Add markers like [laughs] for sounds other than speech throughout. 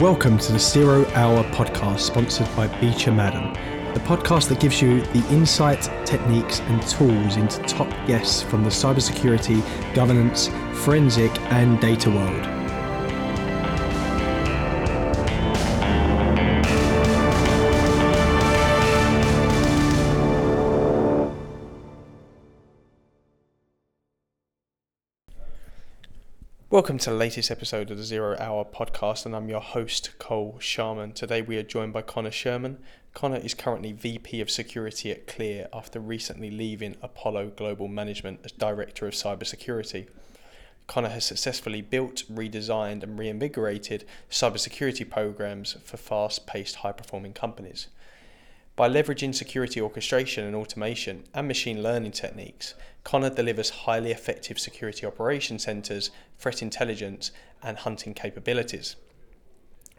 Welcome to the Zero Hour podcast sponsored by Beecher Madden, the podcast that gives you the insight, techniques, and tools into top guests from the cybersecurity, governance, forensic, and data world. Welcome to the latest episode of the Zero Hour podcast, and I'm your host, Cole Sharman. Today we are joined by Connor Sherman. Connor is currently VP of Security at Clear after recently leaving Apollo Global Management as Director of Cybersecurity. Connor has successfully built, redesigned, and reinvigorated cybersecurity programs for fast paced, high performing companies. By leveraging security orchestration and automation and machine learning techniques, Connor delivers highly effective security operation centers, threat intelligence, and hunting capabilities.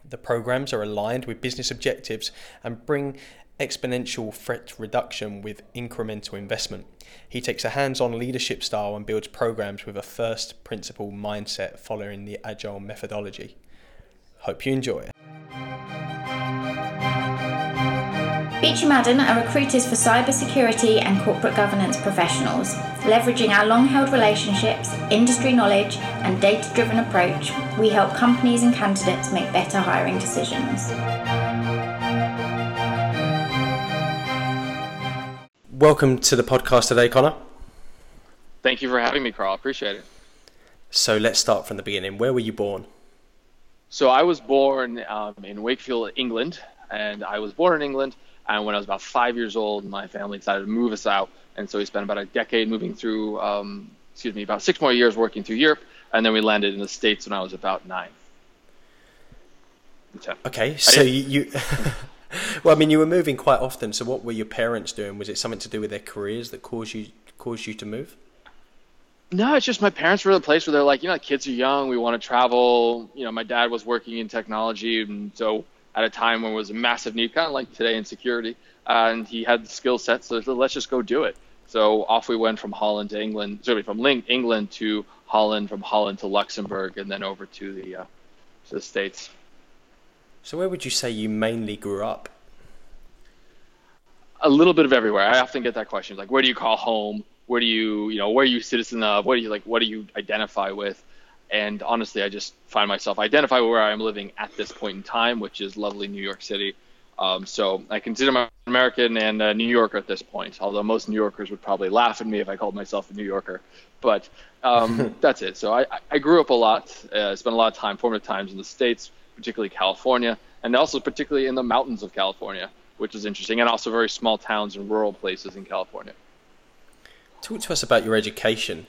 The programs are aligned with business objectives and bring exponential threat reduction with incremental investment. He takes a hands on leadership style and builds programs with a first principle mindset following the agile methodology. Hope you enjoy it. Beecher Madden are recruiters for cybersecurity and corporate governance professionals. Leveraging our long held relationships, industry knowledge, and data driven approach, we help companies and candidates make better hiring decisions. Welcome to the podcast today, Connor. Thank you for having me, Carl. Appreciate it. So let's start from the beginning. Where were you born? So I was born um, in Wakefield, England, and I was born in England. And when I was about five years old, my family decided to move us out, and so we spent about a decade moving through, um, excuse me, about six more years working through Europe, and then we landed in the States when I was about nine. Okay, so you, you [laughs] well, I mean, you were moving quite often. So, what were your parents doing? Was it something to do with their careers that caused you caused you to move? No, it's just my parents were a place where they're like, you know, kids are young, we want to travel. You know, my dad was working in technology, and so at a time when it was a massive need, kind of like today in security, and he had the skill set, so let's just go do it. So off we went from Holland to England, sorry, from England to Holland, from Holland to Luxembourg, and then over to the uh, to the States. So where would you say you mainly grew up? A little bit of everywhere. I often get that question, like, where do you call home? Where do you, you know, where are you citizen of? What do you like? What do you identify with? And honestly, I just find myself identify where I am living at this point in time, which is lovely New York City. Um, so I consider myself American and a New Yorker at this point, although most New Yorkers would probably laugh at me if I called myself a New Yorker. But um, [laughs] that's it. So I, I grew up a lot, uh, spent a lot of time, formative times in the States, particularly California, and also particularly in the mountains of California, which is interesting, and also very small towns and rural places in California. Talk to us about your education.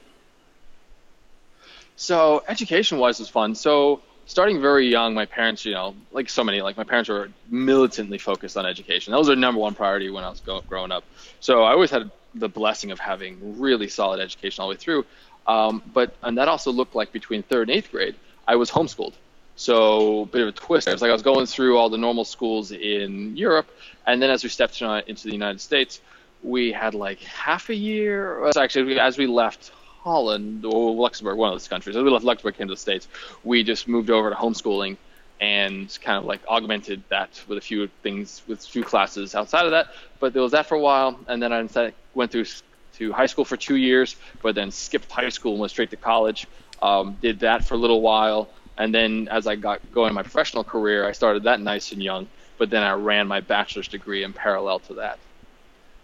So education-wise was fun. So starting very young, my parents, you know, like so many, like my parents were militantly focused on education. That was their number one priority when I was go- growing up. So I always had the blessing of having really solid education all the way through. Um, but and that also looked like between third and eighth grade, I was homeschooled. So a bit of a twist. It was like I was going through all the normal schools in Europe, and then as we stepped into the United States, we had like half a year. Actually, as we left Holland or Luxembourg, one of those countries, we left Luxembourg, came to the States, we just moved over to homeschooling and kind of like augmented that with a few things, with a few classes outside of that. But there was that for a while, and then I went through to high school for two years, but then skipped high school and went straight to college. Um, did that for a little while, and then as I got going in my professional career, I started that nice and young, but then I ran my bachelor's degree in parallel to that.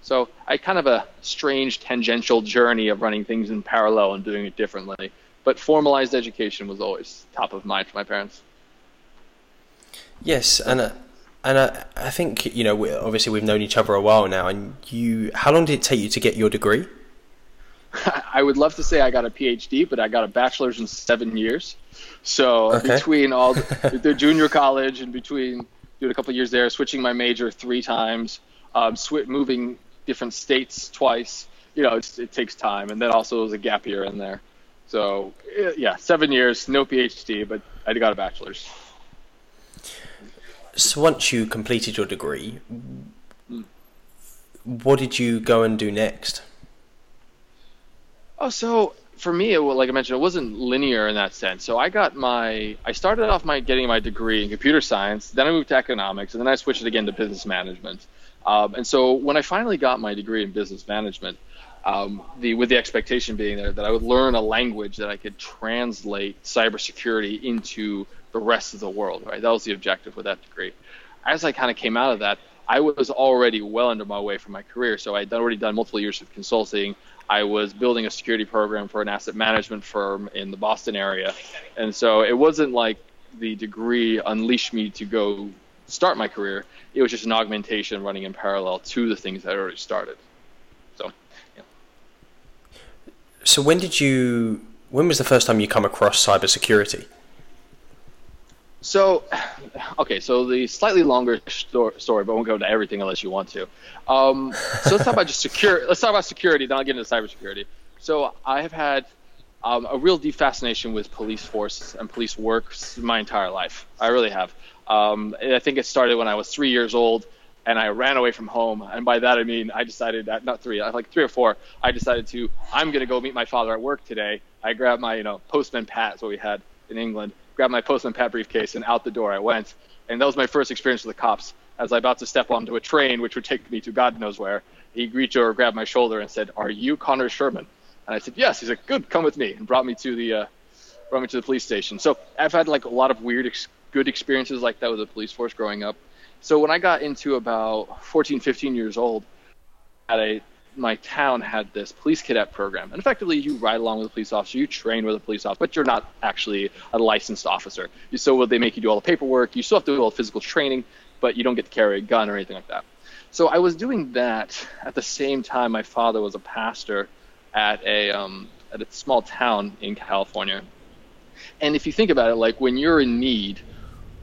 So I kind of a strange tangential journey of running things in parallel and doing it differently. But formalized education was always top of mind for my parents. Yes, and uh, and uh, I think you know we, obviously we've known each other a while now. And you, how long did it take you to get your degree? [laughs] I would love to say I got a PhD, but I got a bachelor's in seven years. So okay. between all the, [laughs] the, junior college and between doing a couple years there, switching my major three times, um, sw- moving different states twice. You know, it takes time, and then also there's a gap year in there. So yeah, seven years, no PhD, but I got a bachelor's. So once you completed your degree, mm. what did you go and do next? Oh, so for me, it, like I mentioned, it wasn't linear in that sense. So I got my, I started off my getting my degree in computer science, then I moved to economics, and then I switched it again to business management. Um, and so when I finally got my degree in business management, um, the with the expectation being there that I would learn a language that I could translate cybersecurity into the rest of the world. Right, that was the objective with that degree. As I kind of came out of that, I was already well under my way for my career. So I'd already done multiple years of consulting. I was building a security program for an asset management firm in the Boston area. And so it wasn't like the degree unleashed me to go start my career. It was just an augmentation running in parallel to the things that I already started. So, yeah. So when did you? When was the first time you come across cybersecurity? So, [sighs] okay, so the slightly longer story, but I won't go into everything unless you want to. Um, so let's talk about just secure. Let's talk about security. Then I'll get into cybersecurity. So I have had um, a real deep fascination with police force and police work my entire life. I really have. Um, I think it started when I was three years old and I ran away from home. And by that I mean I decided that not three, like three or four. I decided to I'm going to go meet my father at work today. I grabbed my you know postman pat, is what we had in England grabbed my postman pat briefcase, and out the door I went. And that was my first experience with the cops. As I about to step onto a train, which would take me to God knows where, he reached over, grabbed my shoulder, and said, "Are you Connor Sherman?" And I said, "Yes." He said, "Good, come with me," and brought me to the uh, brought me to the police station. So I've had like a lot of weird, ex- good experiences like that with the police force growing up. So when I got into about 14, 15 years old, at a my town had this police cadet program. And effectively, you ride along with a police officer, you train with a police officer, but you're not actually a licensed officer. Still they make you do all the paperwork. You still have to do all the physical training, but you don't get to carry a gun or anything like that. So I was doing that at the same time. My father was a pastor at a um, at a small town in California. And if you think about it, like when you're in need,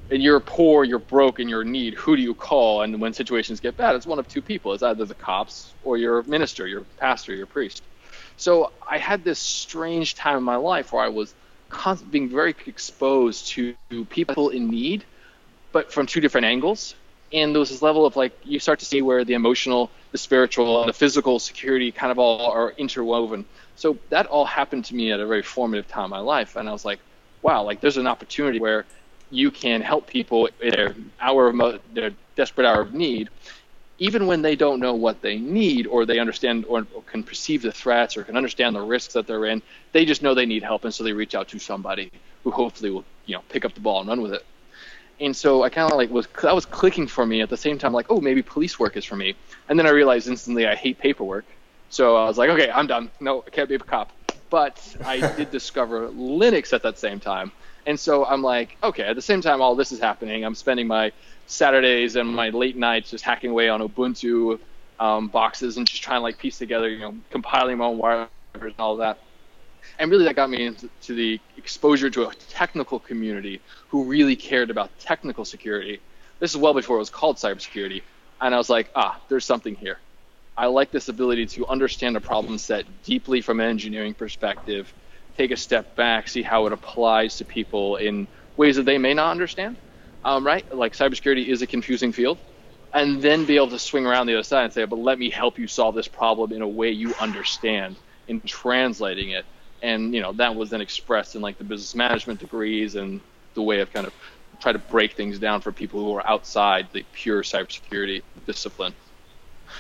and you're poor, you're broke, and you're in need, who do you call? And when situations get bad, it's one of two people. It's either the cops or your minister, your pastor, your priest. So I had this strange time in my life where I was being very exposed to people in need, but from two different angles. And there was this level of like, you start to see where the emotional, the spiritual, and the physical security kind of all are interwoven. So that all happened to me at a very formative time in my life. And I was like, wow, like there's an opportunity where you can help people in their hour of their desperate hour of need, even when they don't know what they need or they understand or, or can perceive the threats or can understand the risks that they're in. They just know they need help, and so they reach out to somebody who hopefully will you know pick up the ball and run with it. And so I kind of like was that was clicking for me at the same time, like oh maybe police work is for me. And then I realized instantly I hate paperwork, so I was like okay I'm done. No, I can't be a cop. But I [laughs] did discover Linux at that same time and so I'm like, okay, at the same time all this is happening, I'm spending my Saturdays and my late nights just hacking away on Ubuntu um, boxes and just trying to like piece together, you know, compiling my own wireframes and all that. And really that got me into the exposure to a technical community who really cared about technical security. This is well before it was called cybersecurity. And I was like, ah, there's something here. I like this ability to understand a problem set deeply from an engineering perspective take a step back, see how it applies to people in ways that they may not understand, um, right? Like cybersecurity is a confusing field, and then be able to swing around the other side and say, but let me help you solve this problem in a way you understand in translating it. And you know that was then expressed in like the business management degrees and the way of kind of try to break things down for people who are outside the pure cybersecurity discipline.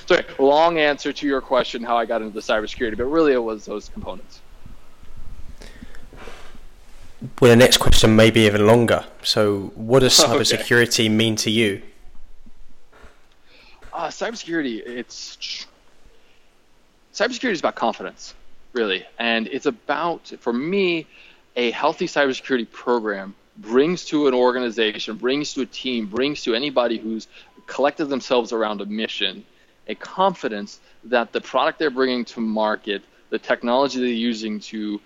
So, long answer to your question, how I got into the cybersecurity, but really it was those components. Well, the next question may be even longer. So, what does [laughs] cybersecurity okay. mean to you? Uh, cybersecurity, it's cybersecurity is about confidence, really, and it's about, for me, a healthy cybersecurity program brings to an organization, brings to a team, brings to anybody who's collected themselves around a mission, a confidence that the product they're bringing to market, the technology they're using to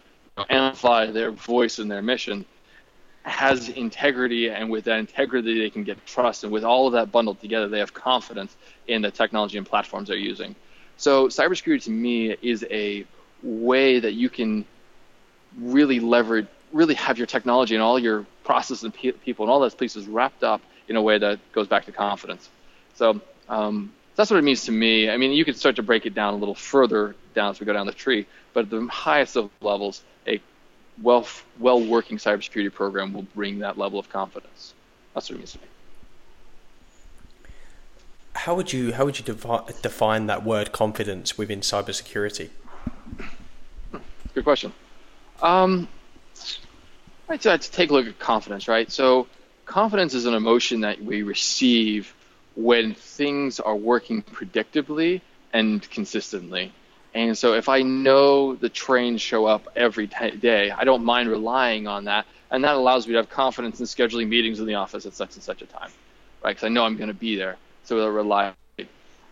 amplify their voice and their mission has integrity and with that integrity they can get trust. And with all of that bundled together they have confidence in the technology and platforms they're using. So cybersecurity to me is a way that you can really leverage really have your technology and all your processes and pe- people and all those pieces wrapped up in a way that goes back to confidence so um, that's what it means to me i mean you could start to break it down a little further down as we go down the tree but at the highest of levels, a well well working cybersecurity program will bring that level of confidence. That's what it means to me. How would you how would you defi- define that word confidence within cybersecurity? Good question. Um, right, so let's take a look at confidence, right? So confidence is an emotion that we receive when things are working predictably and consistently. And so if I know the trains show up every t- day, I don't mind relying on that. And that allows me to have confidence in scheduling meetings in the office at such and such a time, right? Because I know I'm going to be there. So they'll rely.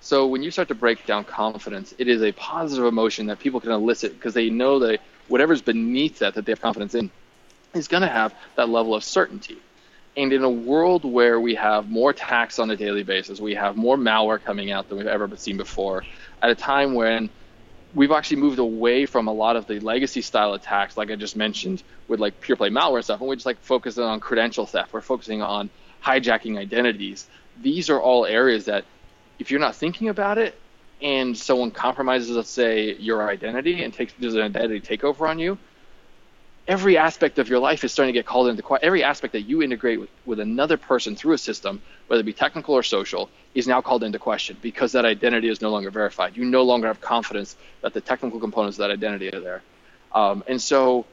So when you start to break down confidence, it is a positive emotion that people can elicit because they know that whatever's beneath that that they have confidence in is going to have that level of certainty. And in a world where we have more attacks on a daily basis, we have more malware coming out than we've ever seen before, at a time when we've actually moved away from a lot of the legacy style attacks, like I just mentioned, with like pure play malware stuff, and we're just like focusing on credential theft. We're focusing on hijacking identities. These are all areas that, if you're not thinking about it, and someone compromises, let's say, your identity and takes does an identity takeover on you, every aspect of your life is starting to get called into question. Every aspect that you integrate with, with another person through a system, whether it be technical or social, is now called into question because that identity is no longer verified. You no longer have confidence that the technical components of that identity are there. Um, and so,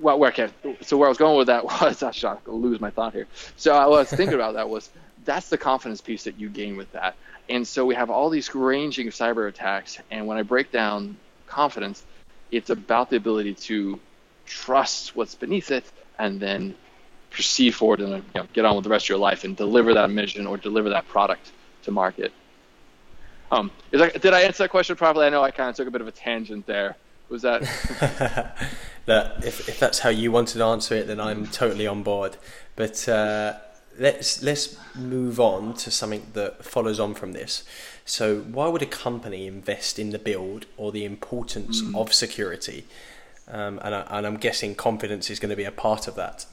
well, where can, so where I was going with that [laughs] was, I should lose my thought here. So I was thinking about that was that's the confidence piece that you gain with that. And so we have all these ranging cyber attacks. And when I break down confidence, it's about the ability to trust what's beneath it and then proceed forward and you know, get on with the rest of your life and deliver that mission or deliver that product to market. Um, that, did I answer that question properly? I know I kind of took a bit of a tangent there. Was that? [laughs] that if, if that's how you wanted to answer it, then I'm totally on board. But uh, let's let's move on to something that follows on from this. So, why would a company invest in the build or the importance mm. of security? Um, and, I, and I'm guessing confidence is going to be a part of that.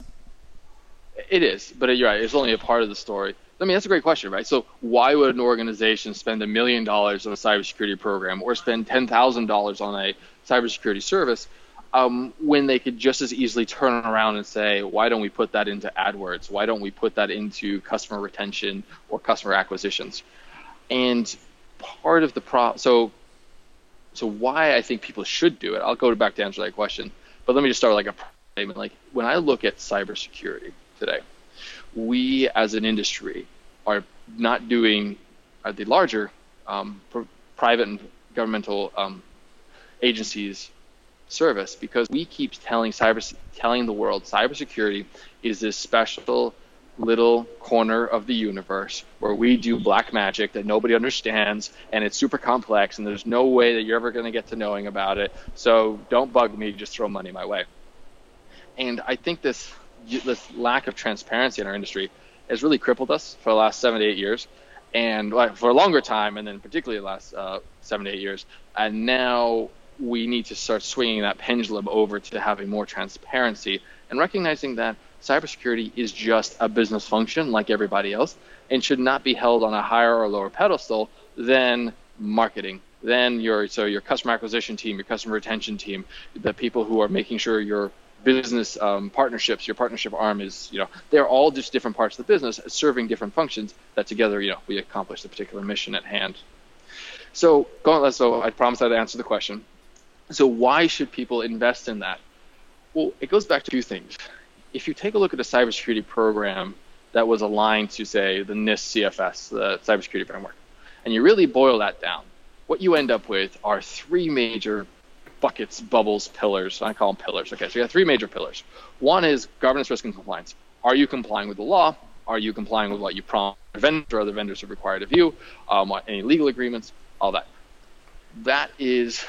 It is, but you're right. It's only a part of the story. I mean, that's a great question, right? So, why would an organization spend a million dollars on a cybersecurity program or spend ten thousand dollars on a cybersecurity service um, when they could just as easily turn around and say, why don't we put that into AdWords? Why don't we put that into customer retention or customer acquisitions? And part of the pro so so why I think people should do it. I'll go back to answer that question, but let me just start with like a statement. Like when I look at cybersecurity today, we as an industry are not doing uh, the larger um, pr- private and governmental um, agencies service because we keep telling cyber telling the world cybersecurity is this special little corner of the universe where we do black magic that nobody understands and it's super complex and there's no way that you're ever going to get to knowing about it. So don't bug me, just throw money my way. And I think this this lack of transparency in our industry has really crippled us for the last seven to eight years, and for a longer time, and then particularly the last uh, seven to eight years. And now we need to start swinging that pendulum over to having more transparency and recognizing that cybersecurity is just a business function like everybody else and should not be held on a higher or lower pedestal than marketing then your so your customer acquisition team your customer retention team the people who are making sure your business um, partnerships your partnership arm is you know they're all just different parts of the business serving different functions that together you know we accomplish the particular mission at hand. So going so i promised i'd answer the question so why should people invest in that well it goes back to two things if you take a look at a cybersecurity program that was aligned to, say, the NIST CFS, the cybersecurity framework, and you really boil that down, what you end up with are three major buckets, bubbles, pillars. I call them pillars. Okay, so you have three major pillars. One is governance, risk, and compliance. Are you complying with the law? Are you complying with what you your vendor or other vendors have required of you? Um, any legal agreements? All that. That is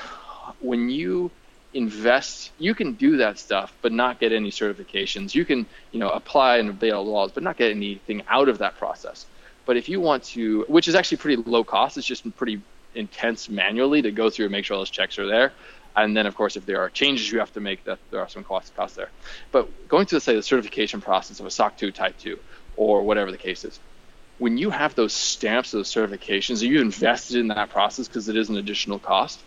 when you invest you can do that stuff but not get any certifications. You can you know apply and obey all laws but not get anything out of that process. But if you want to which is actually pretty low cost it's just pretty intense manually to go through and make sure all those checks are there. And then of course if there are changes you have to make that there are some costs costs there. But going through say the certification process of a SOC 2 type 2 or whatever the case is when you have those stamps those certifications are you invested in that process because it is an additional cost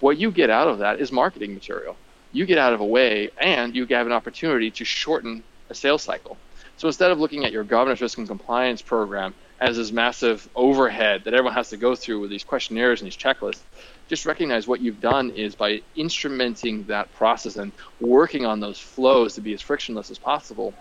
What you get out of that is marketing material. You get out of a way, and you have an opportunity to shorten a sales cycle. So instead of looking at your governance, risk, and compliance program as this massive overhead that everyone has to go through with these questionnaires and these checklists, just recognize what you've done is by instrumenting that process and working on those flows to be as frictionless as possible.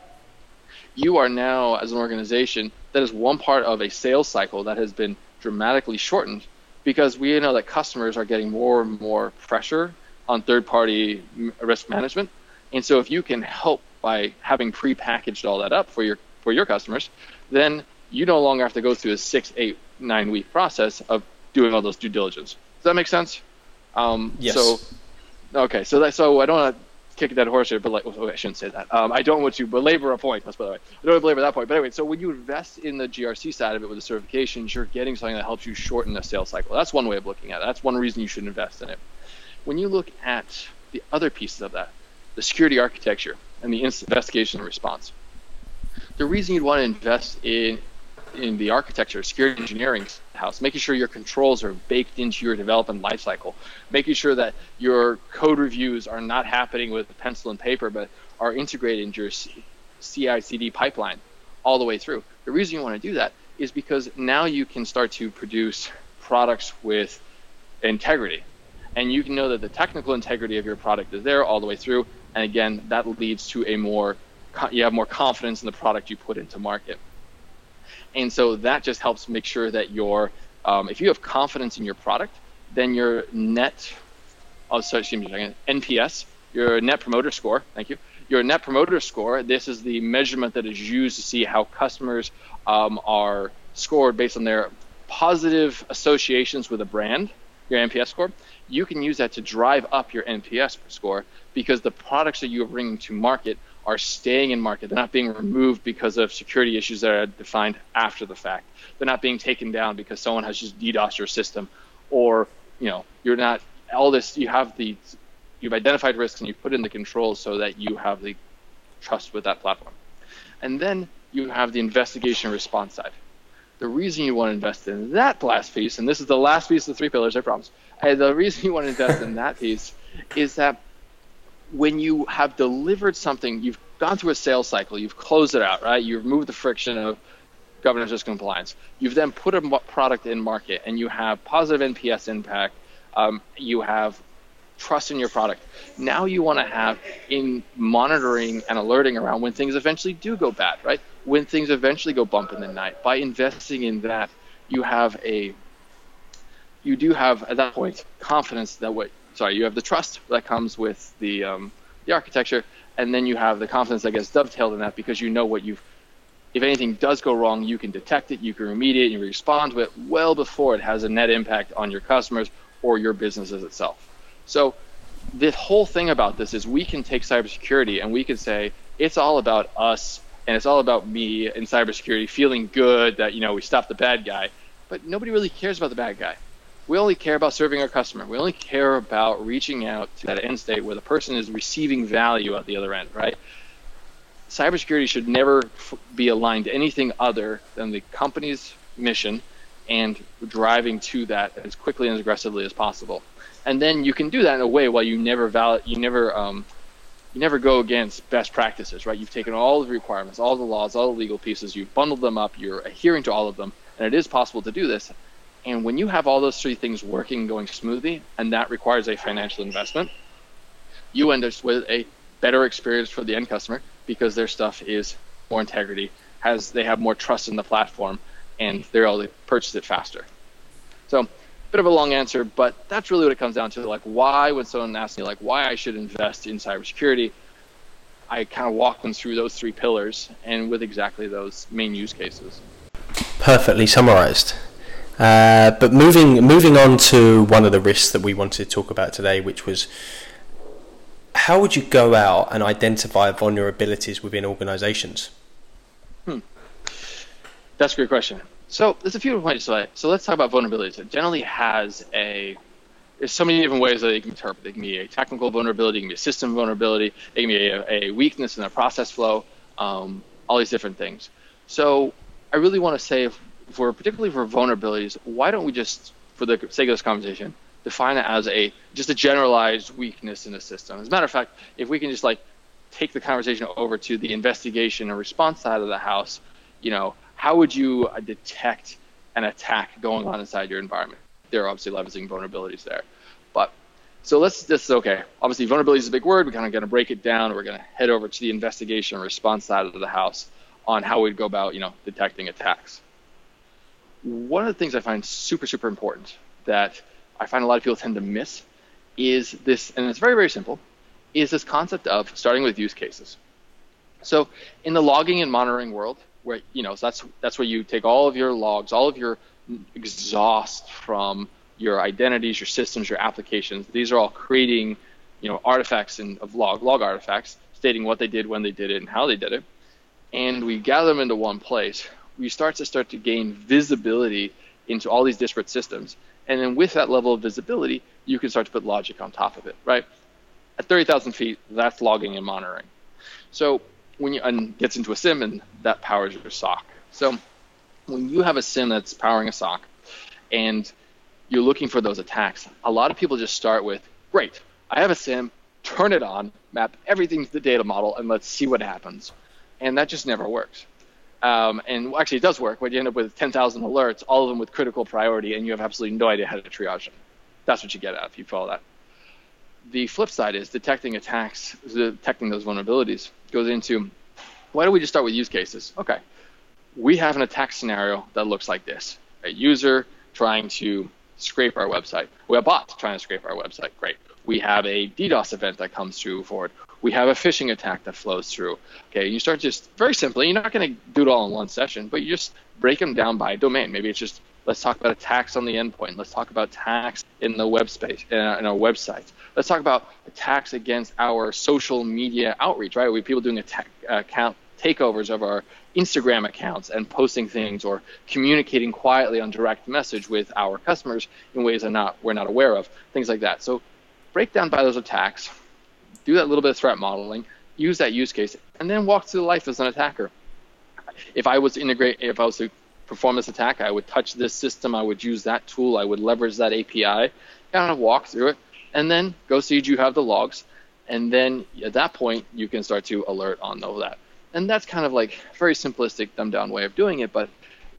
You are now, as an organization, that is one part of a sales cycle that has been dramatically shortened because we know that customers are getting more and more pressure on third party risk management. And so if you can help by having pre-packaged all that up for your for your customers, then you no longer have to go through a six, eight, nine week process of doing all those due diligence. Does that make sense? Um, yes. So, okay. So that so I don't want to kick that horse here, but like oh, I shouldn't say that. Um, I don't want to belabor a point. Let's put it that way. I don't want to belabor that point. But anyway, so when you invest in the GRC side of it with the certifications, you're getting something that helps you shorten the sales cycle. That's one way of looking at it. That's one reason you should invest in it. When you look at the other pieces of that, the security architecture and the investigation and response, the reason you'd want to invest in in the architecture, security engineering house, making sure your controls are baked into your development lifecycle, making sure that your code reviews are not happening with pencil and paper, but are integrated into your CI/CD pipeline all the way through. The reason you want to do that is because now you can start to produce products with integrity and you can know that the technical integrity of your product is there all the way through. And again, that leads to a more you have more confidence in the product you put into market. And so that just helps make sure that your um, if you have confidence in your product, then your net oh sorry, excuse me, NPS, your net promoter score, thank you. Your net promoter score, this is the measurement that is used to see how customers um, are scored based on their positive associations with a brand, your NPS score you can use that to drive up your NPS score because the products that you are bringing to market are staying in market. They're not being removed because of security issues that are defined after the fact. They're not being taken down because someone has just DDoS your system, or you know you're not all this. You have the you've identified risks and you put in the controls so that you have the trust with that platform. And then you have the investigation response side. The reason you want to invest in that last piece, and this is the last piece of the three pillars, I promise, and the reason you want to invest in that piece is that when you have delivered something, you've gone through a sales cycle, you've closed it out, right? You've removed the friction of governance risk compliance. You've then put a product in market, and you have positive NPS impact. Um, you have trust in your product. Now you want to have in monitoring and alerting around when things eventually do go bad, right? When things eventually go bump in the night. By investing in that, you have a you do have at that point confidence that what sorry you have the trust that comes with the um, the architecture, and then you have the confidence that gets dovetailed in that because you know what you've if anything does go wrong, you can detect it, you can remediate, you respond to it well before it has a net impact on your customers or your businesses itself. So the whole thing about this is we can take cybersecurity and we can say it's all about us and it's all about me in cybersecurity feeling good that you know we stopped the bad guy, but nobody really cares about the bad guy we only care about serving our customer. We only care about reaching out to that end state where the person is receiving value at the other end, right? Cybersecurity should never be aligned to anything other than the company's mission and driving to that as quickly and as aggressively as possible. And then you can do that in a way while you never valid, you never um, you never go against best practices, right? You've taken all the requirements, all the laws, all the legal pieces, you've bundled them up, you're adhering to all of them, and it is possible to do this and when you have all those three things working, going smoothly, and that requires a financial investment, you end up with a better experience for the end customer because their stuff is more integrity, has they have more trust in the platform, and they're able to purchase it faster. So, bit of a long answer, but that's really what it comes down to. Like, why when someone asks me like why I should invest in cybersecurity, I kind of walk them through those three pillars and with exactly those main use cases. Perfectly summarized. Uh, but moving moving on to one of the risks that we wanted to talk about today, which was how would you go out and identify vulnerabilities within organizations? Hmm. That's a great question. So there's a few points to So let's talk about vulnerabilities. It generally has a there's so many different ways that they can interpret. It can be a technical vulnerability, it can be a system vulnerability, it can be a, a weakness in a process flow, um, all these different things. So I really want to say for particularly for vulnerabilities, why don't we just, for the sake of this conversation, define it as a just a generalized weakness in the system. As a matter of fact, if we can just like take the conversation over to the investigation and response side of the house, you know, how would you uh, detect an attack going on inside your environment? There are obviously leveraging vulnerabilities there, but so let's just okay. Obviously, vulnerability is a big word. We're kind of going to break it down. We're going to head over to the investigation and response side of the house on how we'd go about, you know, detecting attacks. One of the things I find super super important that I find a lot of people [laughs] tend to miss is this, and it's very, very simple, is this concept of starting with use cases. So in the logging and monitoring world, where you know, so that's that's where you take all of your logs, all of your exhaust from your identities, your systems, your applications. These are all creating, you know, artifacts in, of log log artifacts stating what they did, when they did it, and how they did it. And we gather them into one place. We start to start to gain visibility into all these disparate systems. And then with that level of visibility, you can start to put logic on top of it, right? At 30,000 feet, that's logging and monitoring. So when you and gets into a SIEM and that powers your SOC. So when you have a SIEM that's powering a SOC and you're looking for those attacks, a lot of people just start with, great, I have a SIEM, turn it on, map everything to the data model, and let's see what happens. And that just never works. Um, and actually, it does work, but you end up with 10,000 alerts, all of them with critical priority, and you have absolutely no idea how to triage them. That's what you get at if you follow that. The flip side is detecting attacks, detecting those vulnerabilities goes into why don't we just start with use cases? Okay, we have an attack scenario that looks like this: a user trying to scrape our website. We have bots trying to scrape our website. Great. We have a DDoS event that comes through forward we have a phishing attack that flows through. Okay, you start just very simply. You're not going to do it all in one session, but you just break them down by domain. Maybe it's just let's talk about attacks on the endpoint. Let's talk about attacks in the web space uh, in our websites. Let's talk about attacks against our social media outreach. Right, we have people doing attack uh, account takeovers of our Instagram accounts and posting things or communicating quietly on direct message with our customers in ways that not we're not aware of. Things like that. So break down by those attacks do that little bit of threat modeling, use that use case, and then walk through life as an attacker. If I was to integrate, if I was to perform this attack, I would touch this system, I would use that tool, I would leverage that API, kind of walk through it, and then go see do you have the logs, and then at that point you can start to alert on all that. And that's kind of like very simplistic, dumbed down way of doing it, but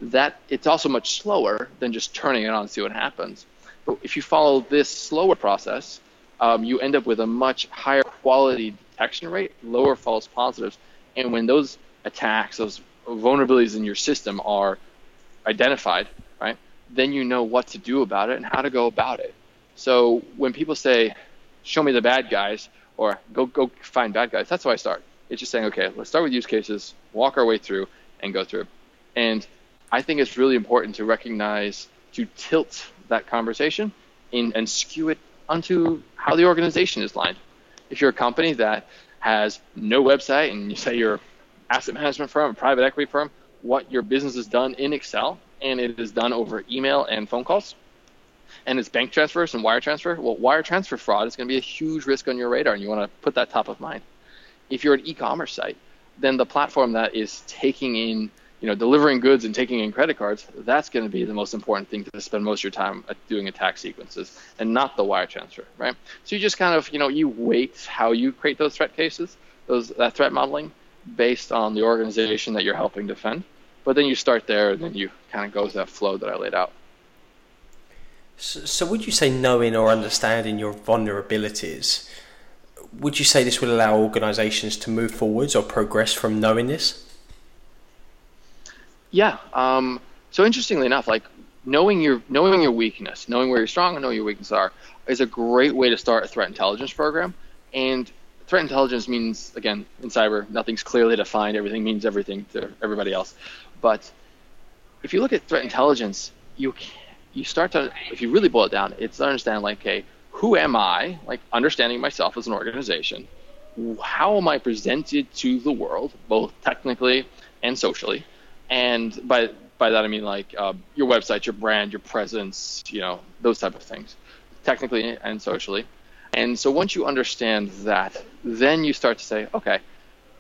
that it's also much slower than just turning it on and see what happens. But if you follow this slower process, um, you end up with a much higher quality detection rate, lower false positives. And when those attacks, those vulnerabilities in your system are identified, right, then you know what to do about it and how to go about it. So when people say, show me the bad guys, or go, go find bad guys, that's how I start. It's just saying, okay, let's start with use cases, walk our way through, and go through. And I think it's really important to recognize, to tilt that conversation in, and skew it onto how the organization is lined. If you're a company that has no website and you say you're an asset management firm, a private equity firm, what your business is done in Excel and it is done over email and phone calls, and it's bank transfers and wire transfer, well, wire transfer fraud is going to be a huge risk on your radar, and you want to put that top of mind. If you're an e-commerce site, then the platform that is taking in you know, delivering goods and taking in credit cards, that's going to be the most important thing to spend most of your time uh, doing attack sequences and not the wire transfer, right? So you just kind of, you know, you weight how you create those threat cases, those that threat modeling based on the organization that you're helping defend. But then you start there and then you kind of go to that flow that I laid out. So, so would you say knowing or understanding your vulnerabilities, would you say this will allow organizations to move forwards or progress from knowing this? Yeah. Um, so interestingly enough, like knowing your knowing your weakness, knowing where you're strong and knowing your weaknesses are, is a great way to start a threat intelligence program. And threat intelligence means again in cyber, nothing's clearly defined. Everything means everything to everybody else. But if you look at threat intelligence, you you start to if you really boil it down, it's understand like, okay, who am I? Like understanding myself as an organization. How am I presented to the world, both technically and socially? And by by that I mean like uh, your website, your brand, your presence, you know, those type of things, technically and socially. And so once you understand that, then you start to say, okay,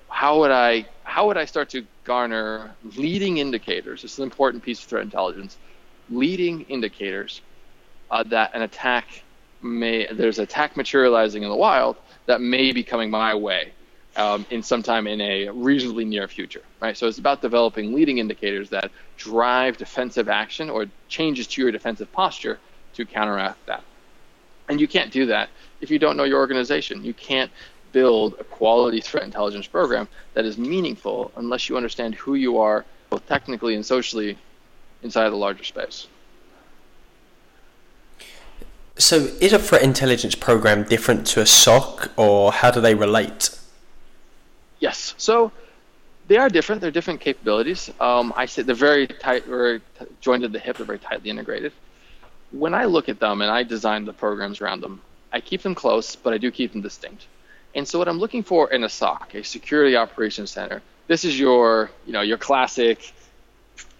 how would I how would I start to garner leading indicators? This is an important piece of threat intelligence. Leading indicators uh, that an attack may there's attack materializing in the wild that may be coming my way um, in sometime in a reasonably near future, right? So it's about developing leading indicators that drive defensive action or changes to your defensive posture to counteract that. And you can't do that if you don't know your organization. You can't build a quality threat intelligence program that is meaningful unless you understand who you are, both technically and socially, inside the larger space. So, is a threat intelligence program different to a SOC, or how do they relate? Yes. So, they are different. They're different capabilities. Um, I say they're very tight, very joined at the hip. They're very tightly integrated. When I look at them and I design the programs around them, I keep them close, but I do keep them distinct. And so, what I'm looking for in a SOC, a security operations center, this is your, you know, your classic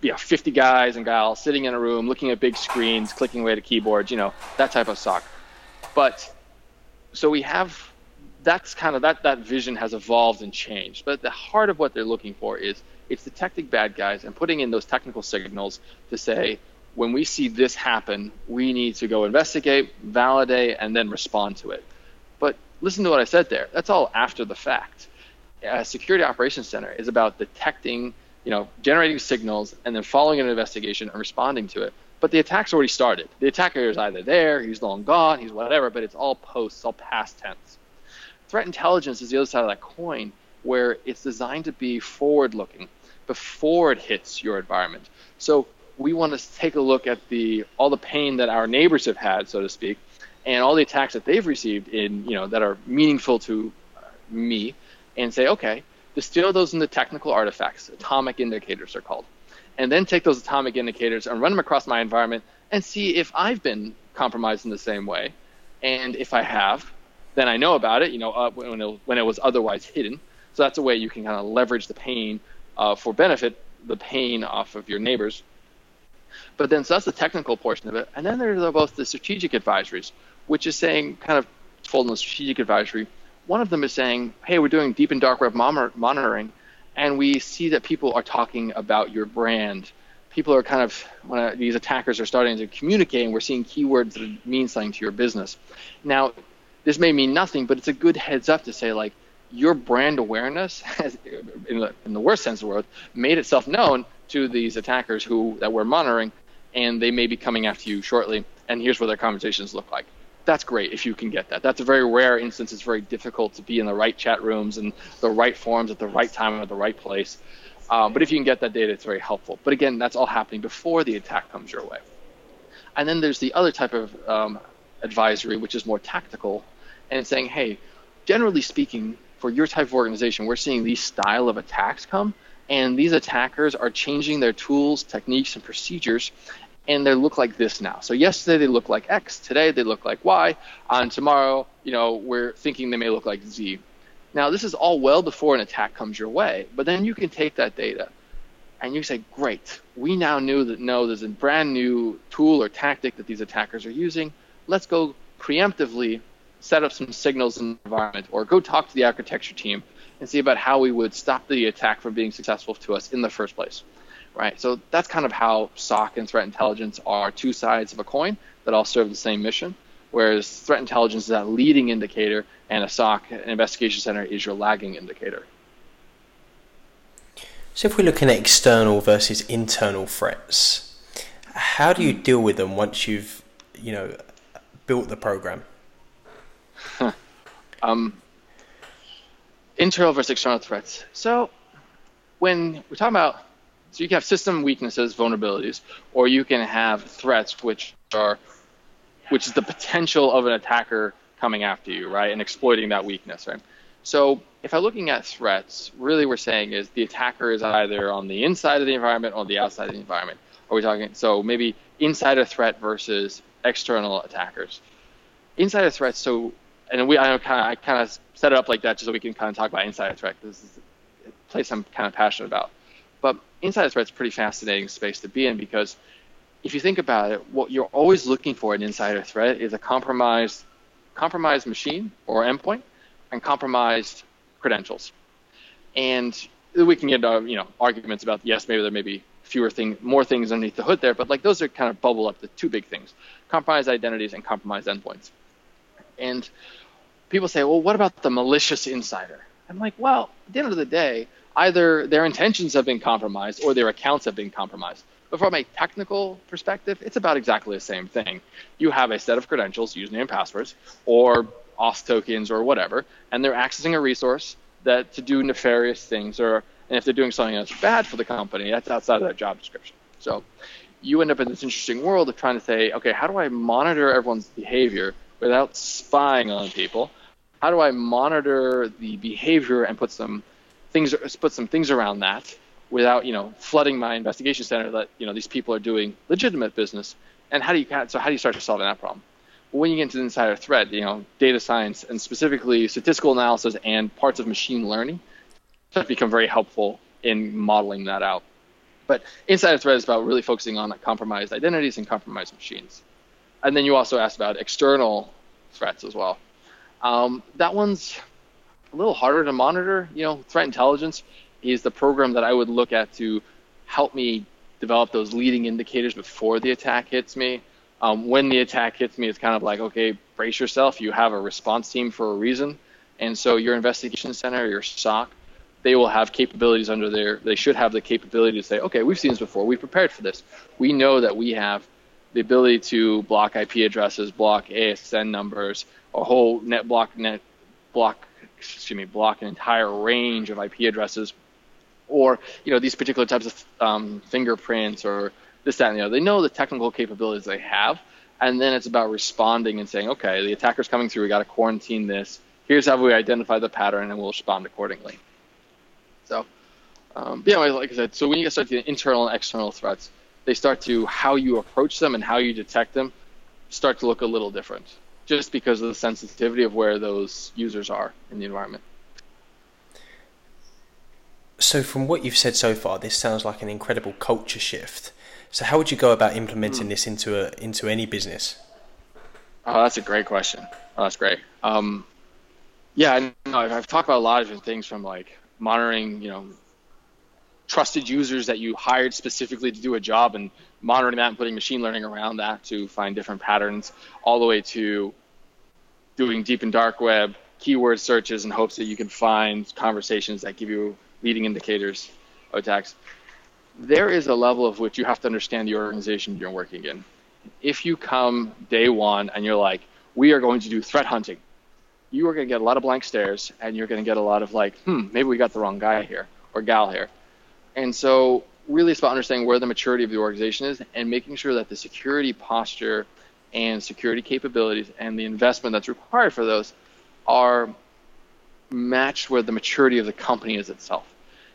you know, 50 guys and gals sitting in a room looking at big screens, clicking away at keyboards, you know, that type of SOC. But so we have that's kind of that that vision has evolved and changed. But at the heart of what they're looking for is it's detecting bad guys and putting in those technical signals to say when we see this happen, we need to go investigate, validate, and then respond to it. But listen to what I said there. That's all after the fact. A security operations center is about detecting you know, generating signals and then following an investigation and responding to it. But the attack's already started. The attacker is either there, he's long gone, he's whatever, but it's all post, all past tense. Threat intelligence is the other side of that coin where it's designed to be forward looking before it hits your environment. So we want to take a look at the all the pain that our neighbors have had, so to speak, and all the attacks that they've received in, you know, that are meaningful to uh, me and say, okay, distill those into technical artifacts, atomic indicators are called, and then take those atomic indicators and run them across my environment and see if I've been compromised in the same way. And if I have, then I know about it, you know, uh, when, it, when it was otherwise hidden. So that's a way you can kind of leverage the pain uh, for benefit, the pain off of your neighbors. But then, so that's the technical portion of it. And then there's both the strategic advisories, which is saying, kind of fold in the strategic advisory, one of them is saying, hey, we're doing deep and dark web monitoring, and we see that people are talking about your brand. People are kind of, when these attackers are starting to communicate, and we're seeing keywords that mean something to your business. Now, this may mean nothing, but it's a good heads up to say, like, your brand awareness, [laughs] has, in, the, in the worst sense of the word, made itself known to these attackers who that we're monitoring, and they may be coming after you shortly. And here's what their conversations look like that's great if you can get that. That's a very rare instance. It's very difficult to be in the right chat rooms and the right forums at the right time at the right place. Um, but if you can get that data, it's very helpful. But again, that's all happening before the attack comes your way. And then there's the other type of um, advisory, which is more tactical, and saying, hey, generally speaking, for your type of organization, we're seeing these style of attacks come, and these attackers are changing their tools, techniques, and procedures, and they look like this now. So yesterday they look like X, today they look like Y, and tomorrow, you know, we're thinking they may look like Z. Now this is all well before an attack comes your way, but then you can take that data and you say, great, we now knew that no, there's a brand new tool or tactic that these attackers are using. Let's go preemptively set up some signals in the environment or go talk to the architecture team and see about how we would stop the attack from being successful to us in the first place right? So that's kind of how SOC and threat intelligence are two sides of a coin that all serve the same mission. Whereas threat intelligence is that leading indicator, and a SOC, an investigation center, is your lagging indicator. So if we're looking at external versus internal threats, how do you deal with them once you've, you know, built the program? [laughs] um, internal versus external threats. So when we're talking about so you can have system weaknesses, vulnerabilities, or you can have threats which are which is the potential of an attacker coming after you, right, and exploiting that weakness, right? So if I'm looking at threats, really we're saying is the attacker is either on the inside of the environment or the outside of the environment. Are we talking so maybe insider threat versus external attackers? Insider threats, so and we I kind of I kind of set it up like that just so we can kind of talk about insider threat. This is a place I'm kind of passionate about. But insider threat is a pretty fascinating space to be in because if you think about it, what you're always looking for in insider threat is a compromised compromised machine or endpoint and compromised credentials. And we can get uh, you know arguments about yes, maybe there may be fewer things, more things underneath the hood there, but like those are kind of bubble up the two big things: compromised identities and compromised endpoints. And people say, well, what about the malicious insider? I'm like, well, at the end of the day, either their intentions have been compromised or their accounts have been compromised. But from a technical perspective, it's about exactly the same thing. You have a set of credentials, username and passwords, or auth tokens or whatever, and they're accessing a resource that to do nefarious things or and if they're doing something that's bad for the company, that's outside of their job description. So you end up in this interesting world of trying to say, okay, how do I monitor everyone's behavior without spying on people? How do I monitor the behavior and put some things put some things around that without you know flooding my investigation center that you know these people are doing legitimate business? And how do you so how do you start solving that problem? When you get into the insider threat, you know, data science and specifically statistical analysis and parts of machine learning have become very helpful in modeling that out. But insider threat is about really focusing on compromised identities and compromised machines. And then you also asked about external threats as well. Um, that one's a little harder to monitor. You know, threat intelligence is the program that I would look at to help me develop those leading indicators before the attack hits me. Um, when the attack hits me, it's kind of like, okay, brace yourself. You have a response team for a reason. And so your investigation center, your SOC, they will have capabilities under there. They should have the capability to say, okay, we've seen this before. We prepared for this. We know that we have the ability to block IP addresses, block ASN numbers, a whole net block net block excuse me block an entire range of IP addresses, or you know these particular types of um, fingerprints or this that and the other. They know the technical capabilities they have, and then it's about responding and saying, okay, the attacker's coming through. We got to quarantine this. Here's how we identify the pattern, and we'll respond accordingly. So, um, yeah, like I said, so when you start the internal and external threats, they start to how you approach them and how you detect them start to look a little different, just because of the sensitivity of where those users are in the environment. So, from what you've said so far, this sounds like an incredible culture shift. So, how would you go about implementing mm. this into a into any business? Oh, that's a great question. Oh, that's great. Um, yeah, I know, I've talked about a lot of different things from like monitoring, you know, trusted users that you hired specifically to do a job and monitoring that and putting machine learning around that to find different patterns, all the way to doing deep and dark web keyword searches in hopes that you can find conversations that give you leading indicators of attacks. There is a level of which you have to understand the organization you're working in. If you come day one and you're like, we are going to do threat hunting, you are going to get a lot of blank stares and you're going to get a lot of like, hmm, maybe we got the wrong guy here or gal here. And so, really, it's about understanding where the maturity of the organization is and making sure that the security posture and security capabilities and the investment that's required for those are matched where the maturity of the company is itself.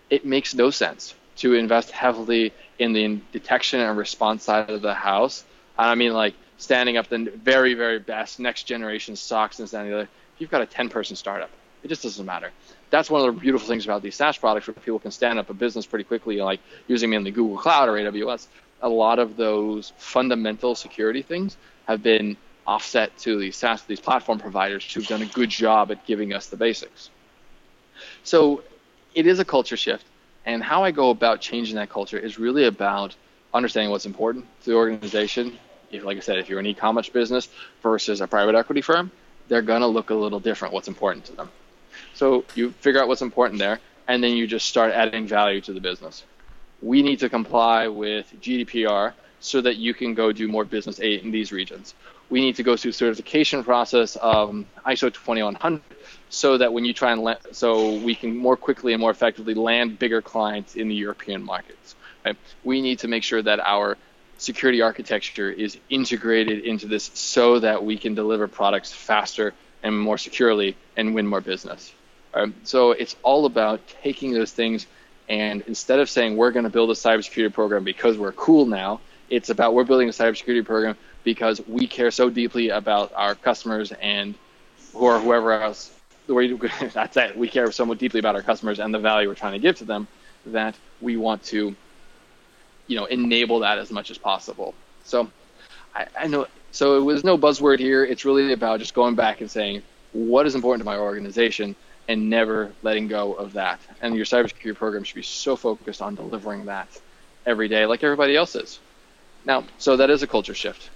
It makes no sense to invest heavily in the detection and response side of the house. I mean, like standing up the very, very best next generation SOCs and standing there If you've got a 10 person startup. It just doesn't matter. That's one of the beautiful things about these SaaS products where people can stand up a business pretty quickly, like using mainly Google Cloud or AWS. A lot of those fundamental security things have been offset to these SaaS, these platform providers who've done a good job at giving us the basics. So it is a culture shift. And how I go about changing that culture is really about understanding what's important to the organization. If, like I said, if you're an e-commerce business versus a private equity firm, they're going to look a little different, what's important to them. So you figure out what's important there, and then you just start adding value to the business. We need to comply with GDPR so that you can go do more business in these regions. We need to go through certification process um, of ISO 2100 so that when you try and land, so we can more quickly and more effectively land bigger clients in the European markets. Right? We need to make sure that our security architecture is integrated into this so that we can deliver products faster and more securely and win more business. Um, so it's all about taking those things and instead of saying we're going to build a cybersecurity program because we're cool now, it's about we're building a cybersecurity program because we care so deeply about our customers and are whoever else. [laughs] That's it. We care so deeply about our customers and the value we're trying to give to them that we want to you know enable that as much as possible. So I, I know so it was no buzzword here. It's really about just going back and saying what is important to my organization and never letting go of that. And your cybersecurity program should be so focused on delivering that every day, like everybody else is. Now, so that is a culture shift.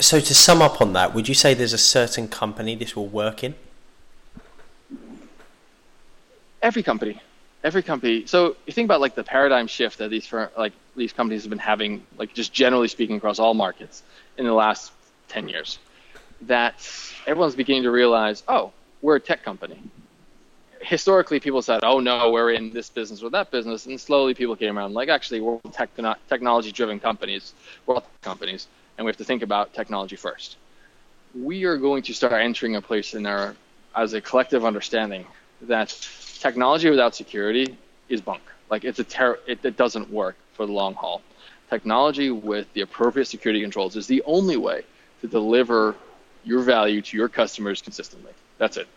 So to sum up on that, would you say there's a certain company this will work in? Every company, every company. So you think about like the paradigm shift that these firm, like these companies have been having, like just generally speaking across all markets in the last 10 years. That everyone's beginning to realize, oh, we're a tech company. Historically, people said, oh no, we're in this business or that business, and slowly people came around like, actually, we're techno- technology-driven companies, we're all companies, and we have to think about technology first. We are going to start entering a place in our, as a collective understanding that technology without security is bunk. Like it's a ter- it, it doesn't work for the long haul. Technology with the appropriate security controls is the only way to deliver your value to your customers consistently. That's it.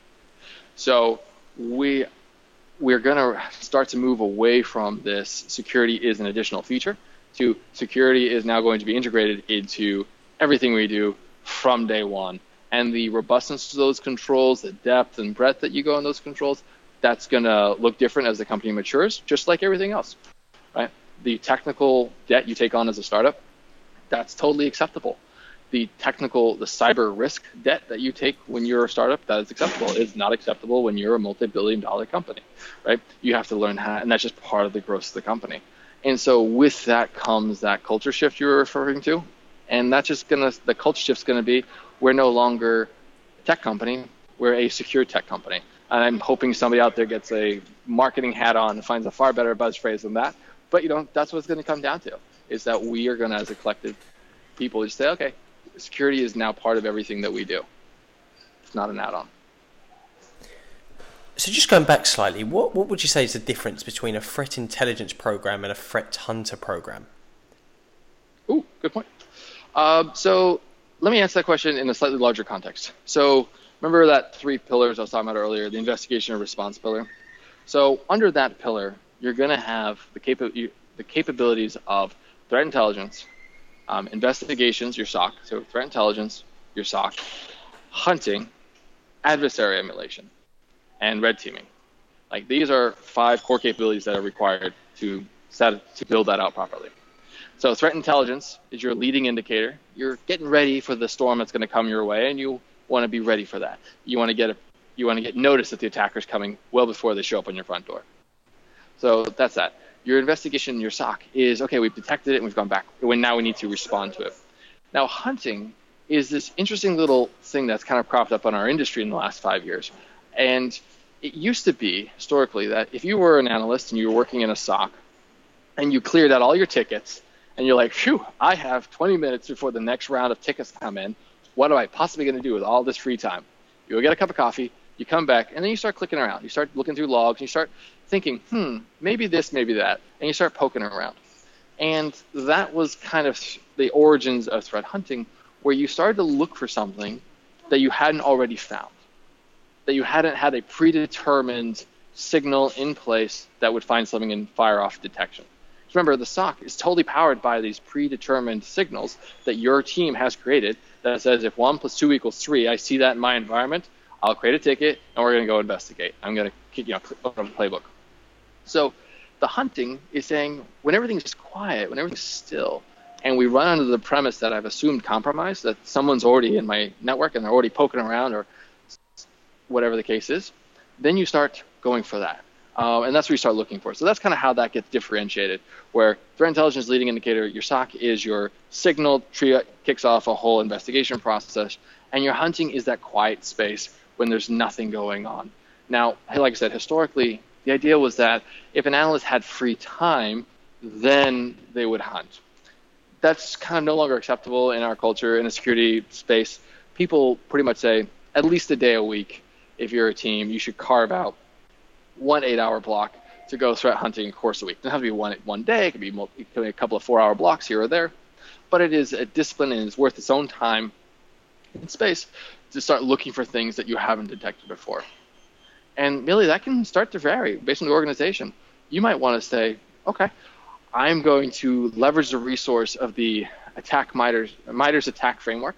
So we we're going to start to move away from this security is an additional feature to security is now going to be integrated into everything we do from day one. And the robustness of those controls, the depth and breadth that you go in those controls, that's going to look different as the company matures, just like everything else, right? The technical debt you take on as a startup, that's totally acceptable. The technical, the cyber risk debt that you take when you're a startup, that is acceptable. It's not acceptable when you're a multi-billion dollar company, right? You have to learn how, and that's just part of the growth of the company. And so with that comes that culture shift you were referring to. And that's just gonna the culture shift's gonna be we're no longer a tech company, we're a secure tech company. And I'm hoping somebody out there gets a marketing hat on and finds a far better buzz phrase than that. But you know, that's what it's gonna come down to, is that we are gonna as a collective people just say, okay, security is now part of everything that we do. It's not an add-on. So just going back slightly, what, what would you say is the difference between a threat intelligence program and a threat hunter program? Ooh, good point. Uh, so let me answer that question in a slightly larger context. So remember that three pillars I was talking about earlier, the investigation and response pillar. So under that pillar, you're going to have the, capa- the capabilities of threat intelligence, um, investigations, your SOC, so threat intelligence, your SOC, hunting, adversary emulation and red teaming. Like these are five core capabilities that are required to set to build that out properly. So threat intelligence is your leading indicator. You're getting ready for the storm that's going to come your way, and you want to be ready for that. You want to get a, you want to get notice that the attacker's coming well before they show up on your front door. So that's that. Your investigation, in your SOC is okay. We've detected it and we've gone back. When now we need to respond to it. Now hunting is this interesting little thing that's kind of cropped up on our industry in the last five years, and it used to be historically that if you were an analyst and you were working in a SOC and you cleared out all your tickets and you're like, phew, I have 20 minutes before the next round of tickets come in. What am I possibly going to do with all this free time? You go get a cup of coffee, you come back, and then you start clicking around. You start looking through logs, and you start thinking, hmm, maybe this, maybe that, and you start poking around. And that was kind of the origins of threat hunting, where you started to look for something that you hadn't already found that you hadn't had a predetermined signal in place that would find something and fire off detection. Remember, the SOC is totally powered by these predetermined signals that your team has created that says if 1 plus 2 equals 3, I see that in my environment, I'll create a ticket and we're going to go investigate. I'm going to kick you know, open up the playbook. So the hunting is saying when everything's quiet, when everything's still, and we run under the premise that I've assumed compromise, that someone's already in my network and they're already poking around or whatever the case is, then you start going for that. Um, and that's what you start looking for. So that's kind of how that gets differentiated, where threat intelligence leading indicator, your SOC is your signal, tree kicks off a whole investigation process, and your hunting is that quiet space when there's nothing going on. Now, like I said, historically, the idea was that if an analyst had free time, then they would hunt. That's kind of no longer acceptable in our culture in the security space. People pretty much say at least a day a week if you're a team, you should carve out one eight-hour block to go threat hunting course a week. It doesn't have to be one one day. It could be, it could be a couple of four-hour blocks here or there, but it is a discipline and it's worth its own time and space to start looking for things that you haven't detected before. And really, that can start to vary based on the organization. You might want to say, okay, I'm going to leverage the resource of the attack MITRE's, MITRE's attack framework,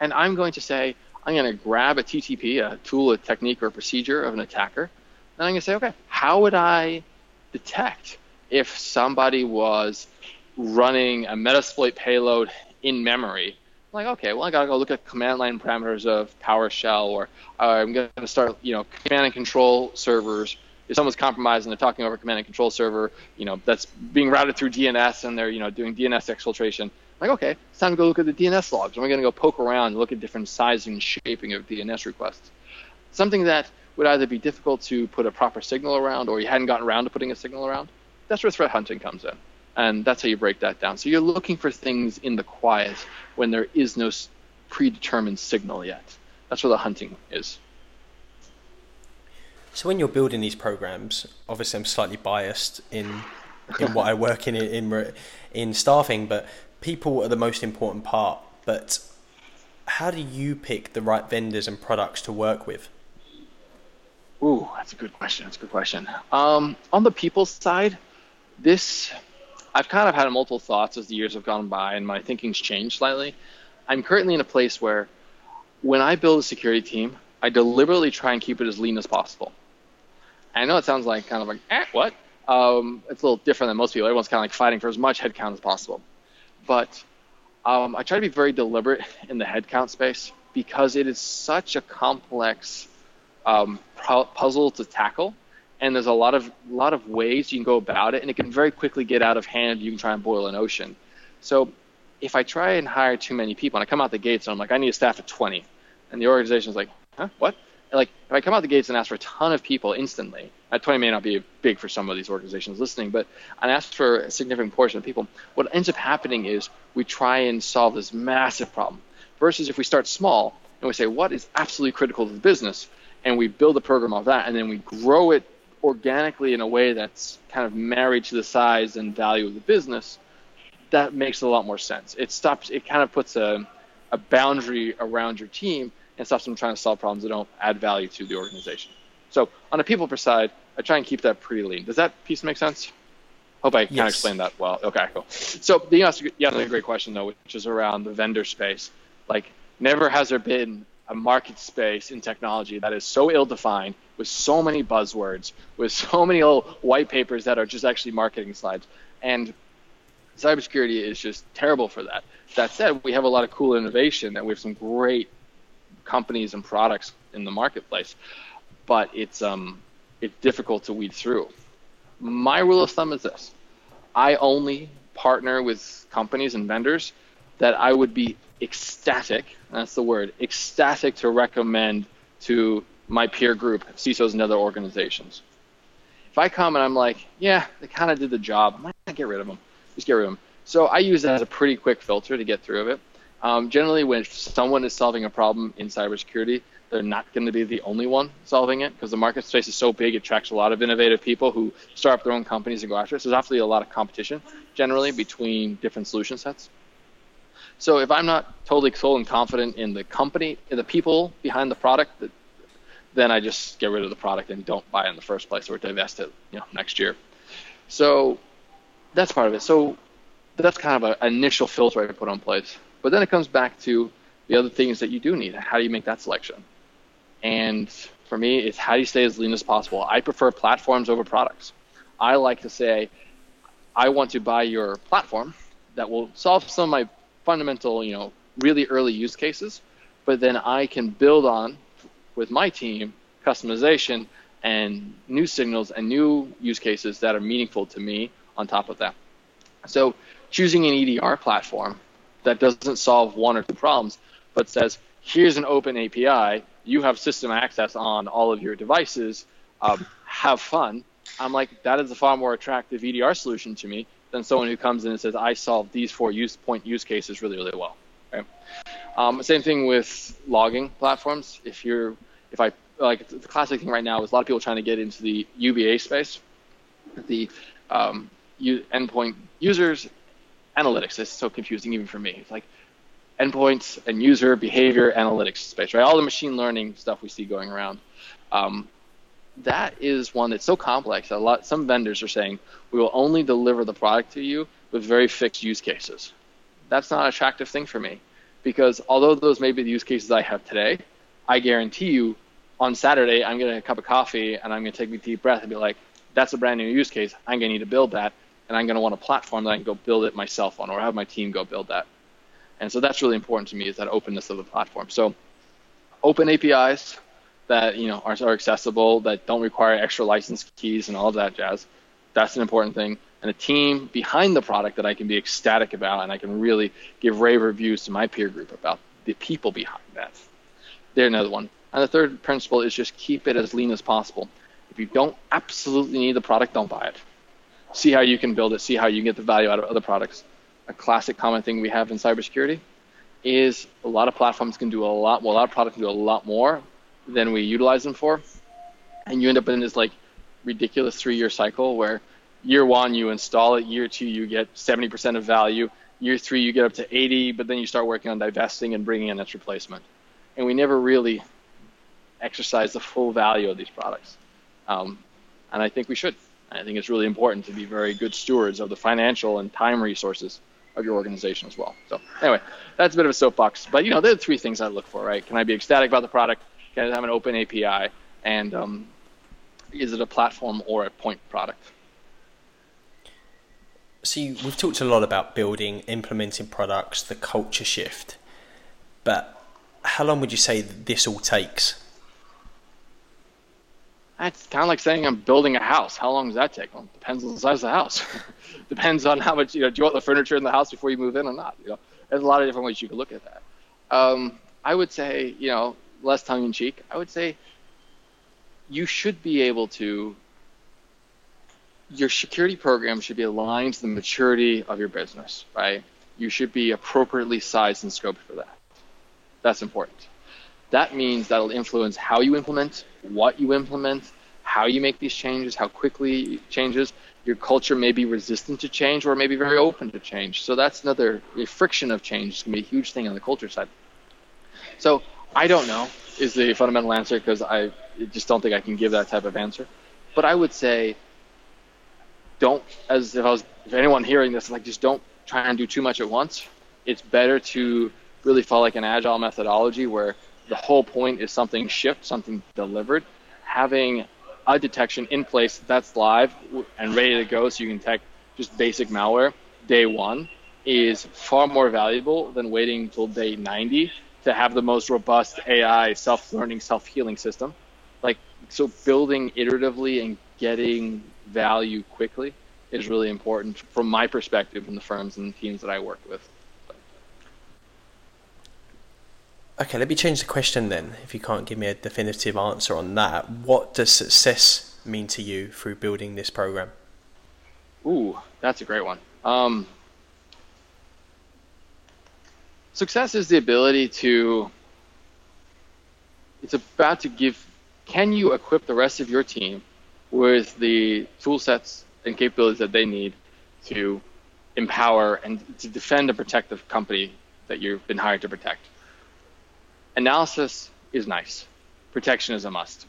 and I'm going to say, I'm going to grab a TTP, a tool, a technique, or a procedure of an attacker, and I'm going to say, okay, how would I detect if somebody was running a Metasploit payload in memory like, okay, well, I gotta go look at command line parameters of PowerShell, or uh, I'm gonna start, you know, command and control servers. If someone's compromised and they're talking over command and control server, you know, that's being routed through DNS and they're, you know, doing DNS exfiltration. I'm like, okay, it's time to go look at the DNS logs. We're gonna go poke around and look at different sizing and shaping of DNS requests. Something that would either be difficult to put a proper signal around, or you hadn't gotten around to putting a signal around. That's where threat hunting comes in and that's how you break that down. So you're looking for things in the quiet when there is no predetermined signal yet. That's where the hunting is. So when you're building these programs, obviously I'm slightly biased in in what I work in in in staffing, but people are the most important part. But how do you pick the right vendors and products to work with? Ooh, that's a good question. That's a good question. Um, on the people side, this I've kind of had multiple thoughts as the years have gone by and my thinking's changed slightly. I'm currently in a place where when I build a security team, I deliberately try and keep it as lean as possible. I know it sounds like kind of like, eh, what? Um, it's a little different than most people. Everyone's kind of like fighting for as much headcount as possible. But um, I try to be very deliberate in the headcount space because it is such a complex um, puzzle to tackle and there's a lot of lot of ways you can go about it, and it can very quickly get out of hand. You can try and boil an ocean. So if I try and hire too many people, and I come out the gates and I'm like, I need a staff of 20, and the organization's like, huh, what? And like if I come out the gates and ask for a ton of people instantly, at 20 may not be big for some of these organizations listening, but I ask for a significant portion of people. What ends up happening is we try and solve this massive problem. Versus if we start small and we say what is absolutely critical to the business, and we build a program off that, and then we grow it organically in a way that's kind of married to the size and value of the business, that makes a lot more sense. It stops. It kind of puts a, a boundary around your team and stops them trying to solve problems that don't add value to the organization. So on a people per side, I try and keep that pretty lean. Does that piece make sense? Hope I yes. kind of explained that well. Okay, cool. So you asked, yeah, a great question though, which is around the vendor space. Like, never has there been a market space in technology that is so ill-defined with so many buzzwords, with so many old white papers that are just actually marketing slides. And cybersecurity is just terrible for that. That said, we have a lot of cool innovation and we have some great companies and products in the marketplace, but it's um, it's difficult to weed through. My rule of thumb is this: I only partner with companies and vendors that I would be ecstatic, that's the word, ecstatic to recommend to my peer group, CISOs and other organizations. If I come and I'm like, yeah, they kind of did the job, I might get rid of them. Just get rid of them. So I use that as a pretty quick filter to get through of it. Um, generally, when someone is solving a problem in cybersecurity, they're not going to be the only one solving it because the market space is so big, it attracts a lot of innovative people who start up their own companies and go after it. So there's actually a lot of competition generally between different solution sets. So if I'm not totally sold and confident in the company, in the people behind the product, then I just get rid of the product and don't buy it in the first place or divest it, you know, next year. So that's part of it. So that's kind of an initial filter I put on place. But then it comes back to the other things that you do need. How do you make that selection? And for me, it's how do you stay as lean as possible. I prefer platforms over products. I like to say, I want to buy your platform that will solve some of my fundamental, you know, really early use cases, but then I can build on with my team customization and new signals and new use cases that are meaningful to me on top of that. So choosing an EDR platform that doesn't solve one or two problems, but says, here's an open API, you have system access on all of your devices, um, have fun. I'm like, that is a far more attractive EDR solution to me than someone who comes in and says, I solved these four use point use cases really, really well. Right? Um, same thing with logging platforms. If you're, if I, like the classic thing right now is a lot of people trying to get into the UBA space, the um, endpoint users analytics. It's so confusing even for me. It's like endpoints and user behavior analytics space, right? All the machine learning stuff we see going around. Um, that is one that's so complex a lot some vendors are saying we will only deliver the product to you with very fixed use cases. That's not an attractive thing for me because although those may be the use cases I have today, I guarantee you on Saturday I'm have a cup of coffee and I'm going to take a deep breath and be like, that's a brand new use case. I'm going to need to build that and I'm going to want a platform that I can go build it myself on or have my team go build that. And so that's really important to me is that openness of the platform. So open APIs that you know are, are accessible, that don't require extra license keys and all of that jazz. That's an important thing. And a team behind the product that I can be ecstatic about and I can really give rave reviews to my peer group about the people behind that. They're another one. And the third principle is just keep it as lean as possible. If you don't absolutely need the product, don't buy it. See how you can build it, see how you can get the value out of other products. A classic common thing we have in cybersecurity is a lot of platforms can do a lot, well, a lot of products can do a lot more than we utilize them for. And you end up in this like ridiculous three year cycle where year one you install it, year two you get 70% of value, year three you get up to 80, but then you start working on divesting and bringing in its replacement. And we never really exercise the full value of these products. Um, and I think we should. I think it's really important to be very good stewards of the financial and time resources of your organization as well. So anyway, that's a bit of a soapbox, but you know, there are three things I look for, right? Can I be ecstatic about the product? Can it have an open API? And um, is it a platform or a point product? So you, we've talked a lot about building, implementing products, the culture shift, but how long would you say this all takes? It's kind of like saying I'm building a house. How long does that take? Well, depends on the size of the house. [laughs] depends on how much you know. Do you want the furniture in the house before you move in or not? You know, there's a lot of different ways you could look at that. Um, I would say, you know, less tongue in cheek. I would say you should be able to. Your security program should be aligned to the maturity of your business, right? You should be appropriately sized and scoped for that. That's important. That means that'll influence how you implement, what you implement, how you make these changes, how quickly changes. Your culture may be resistant to change or maybe very open to change. So that's another friction of change. It's going to be a huge thing on the culture side. So I don't know is the fundamental answer because I just don't think I can give that type of answer. But I would say don't, as if I was, if anyone hearing this, like just don't try and do too much at once. It's better to really follow like an agile methodology where the whole point is something shipped, something delivered. Having a detection in place that's live and ready to go so you can detect just basic malware day one is far more valuable than waiting until day 90 to have the most robust AI self-learning, self-healing system. Like so building iteratively and getting value quickly is really important from my perspective in the firms and the teams that I work with. Okay, let me change the question then. If you can't give me a definitive answer on that, what does success mean to you through building this program? Ooh, that's a great one. Um, success is the ability to, it's about to give, can you equip the rest of your team with the tool sets and capabilities that they need to empower and to defend and protect the company that you've been hired to protect? analysis is nice. Protection is a must.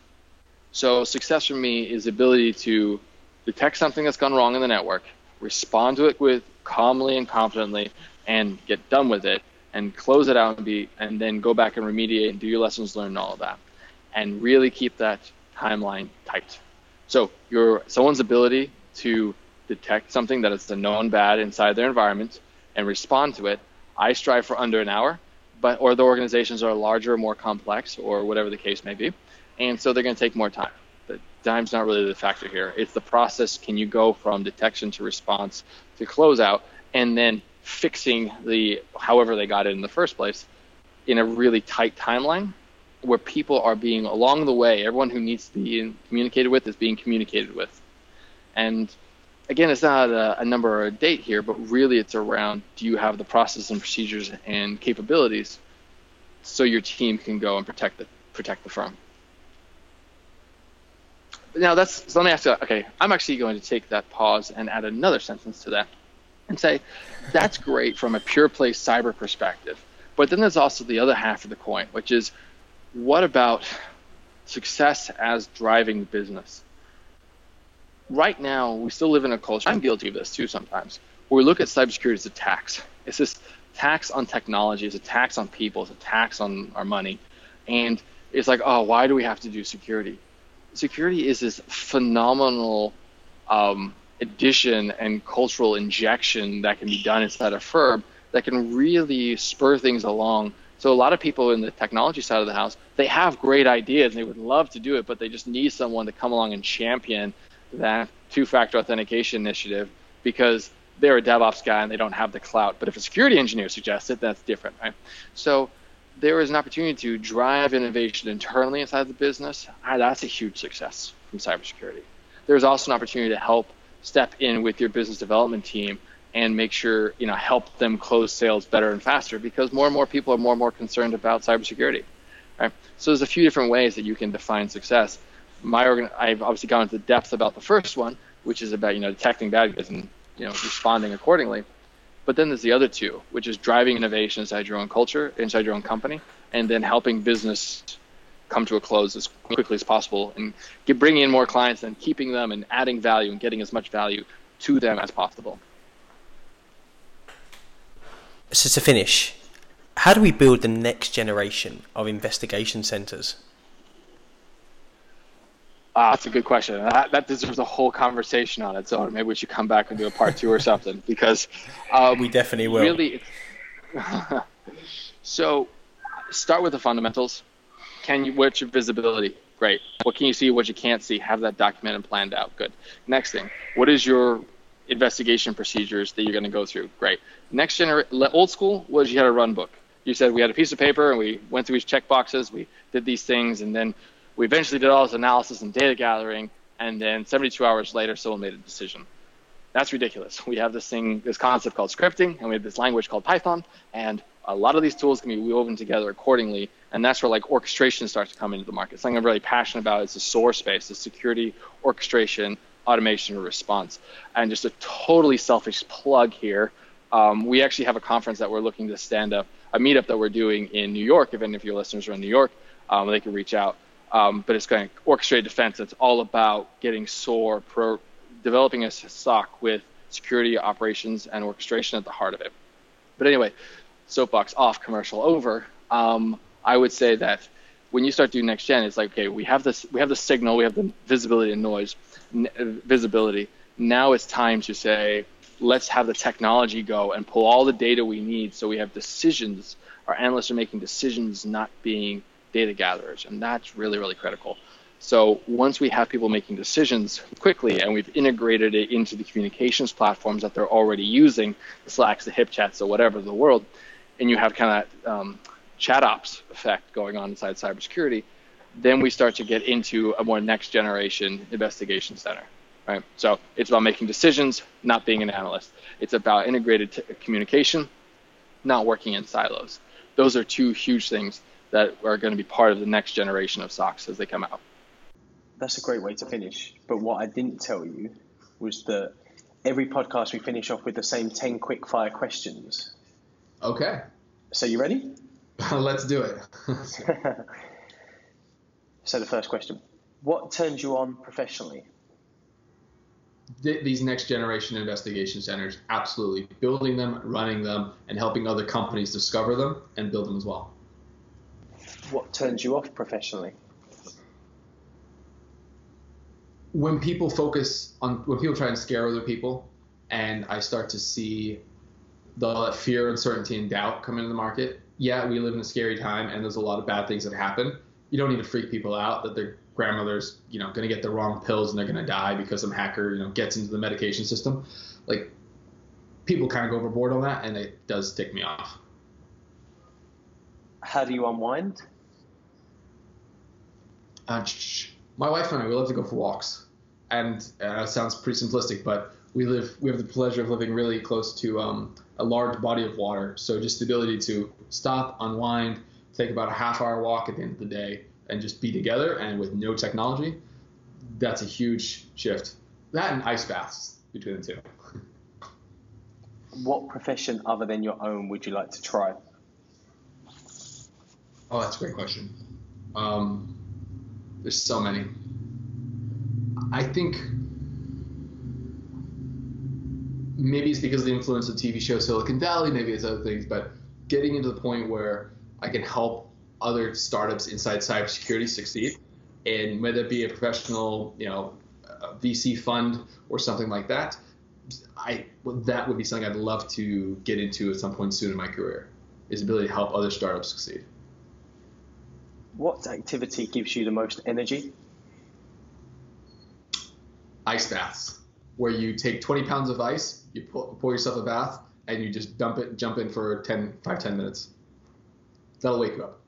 So success for me is the ability to detect something that's gone wrong in the network, respond to it with calmly and confidently, and get done with it, and close it out and be, and then go back and remediate and do your lessons learned and all of that, and really keep that timeline tight. So your someone's ability to detect something that is a known bad inside their environment and respond to it, I strive for under an hour but or the organizations are larger, more complex, or whatever the case may be, and so they're going to take more time. The time's not really the factor here. It's the process. Can you go from detection to response to close out and then fixing the however they got it in the first place in a really tight timeline where people are being along the way everyone who needs to be communicated with is being communicated with and again, it's not a, a, number or a date here, but really it's around do you have the process and procedures and capabilities so your team can go and protect the protect the firm. Now that's so let me ask you. Okay, I'm actually going to take that pause and add another sentence to that, and say that's great from a pure play cyber perspective. But then there's also the other half of the coin, which is what about success as driving business? right now we still live in a culture. I'm guilty of this too sometimes. Where we look at cybersecurity as a tax. It's this tax on technology. It's a tax on people. It's a tax on our money, and it's like, oh, why do we have to do security? Security is this phenomenal um, addition and cultural injection that can be done inside a firm that can really spur things along. So a lot of people in the technology side of the house, they have great ideas and they would love to do it, but they just need someone to come along and champion that two-factor authentication initiative because they're a DevOps guy and they don't have the clout. But if a security engineer suggests it, that's different, right? So there is an opportunity to drive innovation internally inside the business. Ah, that's a huge success from cybersecurity. There's also an opportunity to help step in with your business development team and make sure you know help them close sales better and faster because more and more people are more and more concerned about cybersecurity. Right? So there's a few different ways that you can define success. My organ- I've obviously gone into depth about the first one, which is about you know detecting bad guys and you know responding accordingly. But then there's the other two, which is driving innovation inside your own culture, inside your own company, and then helping business come to a close as quickly as possible and get, bringing in more clients and keeping them and adding value and getting as much value to them as possible. So to finish, how do we build the next generation of investigation centers? Ah, that's a good question. That, that, deserves a whole conversation on its own. Maybe we should come back and do a part two or something [laughs] because um, we definitely will. Really, [laughs] so start with the fundamentals. Can you? What's your visibility? Great. What can you see? What you can't see? Have that documented planned out. Good. Next thing. What is your investigation procedures that you're going to go through? Great. Next generation, old school was you had a run book. You said we had a piece of paper and we went through these check boxes. We did these things and then we eventually did all this analysis and data gathering. And then 72 hours later, someone made a decision. That's ridiculous. [laughs] We have this thing, this concept called scripting, and we have this language called Python, and a lot of these tools can be woven together accordingly, and that's where like orchestration starts to come into the market. Something I'm really passionate about is the SOAR space, the security orchestration, automation, and response. And just a totally selfish plug here. Um, we actually have a conference that we're looking to stand up, a meetup that we're doing in New York. If any of your listeners are in New York, um, they can reach out. Um, but it's going to orchestrate defense. It's all about getting SOAR, pro, developing a SOC with security operations and orchestration at the heart of it. But anyway, soapbox off, commercial over. Um, I would say that when you start doing next gen, it's like okay, we have this, we have the signal, we have the visibility and noise, n- visibility. Now it's time to say, let's have the technology go and pull all the data we need, so we have decisions. Our analysts are making decisions, not being data gatherers, and that's really, really critical. So once we have people making decisions quickly and we've integrated it into the communications platforms that they're already using, the Slacks, the HipChats, or whatever the world, and you have kind of um, chat ops effect going on inside cybersecurity, then we start to get into a more next generation investigation center. Right? So it's about making decisions, not being an analyst. It's about integrated t- communication, not working in silos. Those are two huge things that are going to be part of the next generation of SOCs as they come out. That's a great way to finish. But what I didn't tell you was that every podcast we finish off with the same 10 quick fire questions. Okay. So you ready? [laughs] Let's do it. [laughs] so the first question, what turns you on professionally? These next generation investigation centers, absolutely. Building them, running them, and helping other companies discover them and build them as well. What turns you off professionally? When people focus on, when people try and scare other people, and I start to see the fear, uncertainty, and doubt come into the market, yeah, we live in a scary time and there's a lot of bad things that happen. You don't need to freak people out that their grandmother's, you know, going to get the wrong pills and they're going to die because some hacker, you know, gets into the medication system. Like, people kind of go overboard on that and it does tick me off. How do you unwind? Uh, my wife and I, we love to go for walks. And uh, it sounds pretty simplistic, but we live we have the pleasure of living really close to um, a large body of water. So just the ability to stop, unwind, take about a half hour walk at the end of the day, and just be together and with no technology, that's a huge shift. That and ice baths between the two. what profession other than your own would you like to try? Oh, that's a great question. Um, there's so many. I think maybe it's because of the influence of TV show Silicon Valley, maybe it's other things, but getting into the point where I can help other startups inside cybersecurity succeed, and whether it be a professional, you know, VC fund or something like that, I that would be something I'd love to get into at some point soon in my career. Is ability to help other startups succeed. What activity gives you the most energy? Ice baths, where you take 20 pounds of ice, you pour, pour yourself a bath, and you just dump it, jump in for 10, 5, 10 minutes. That'll wake you up.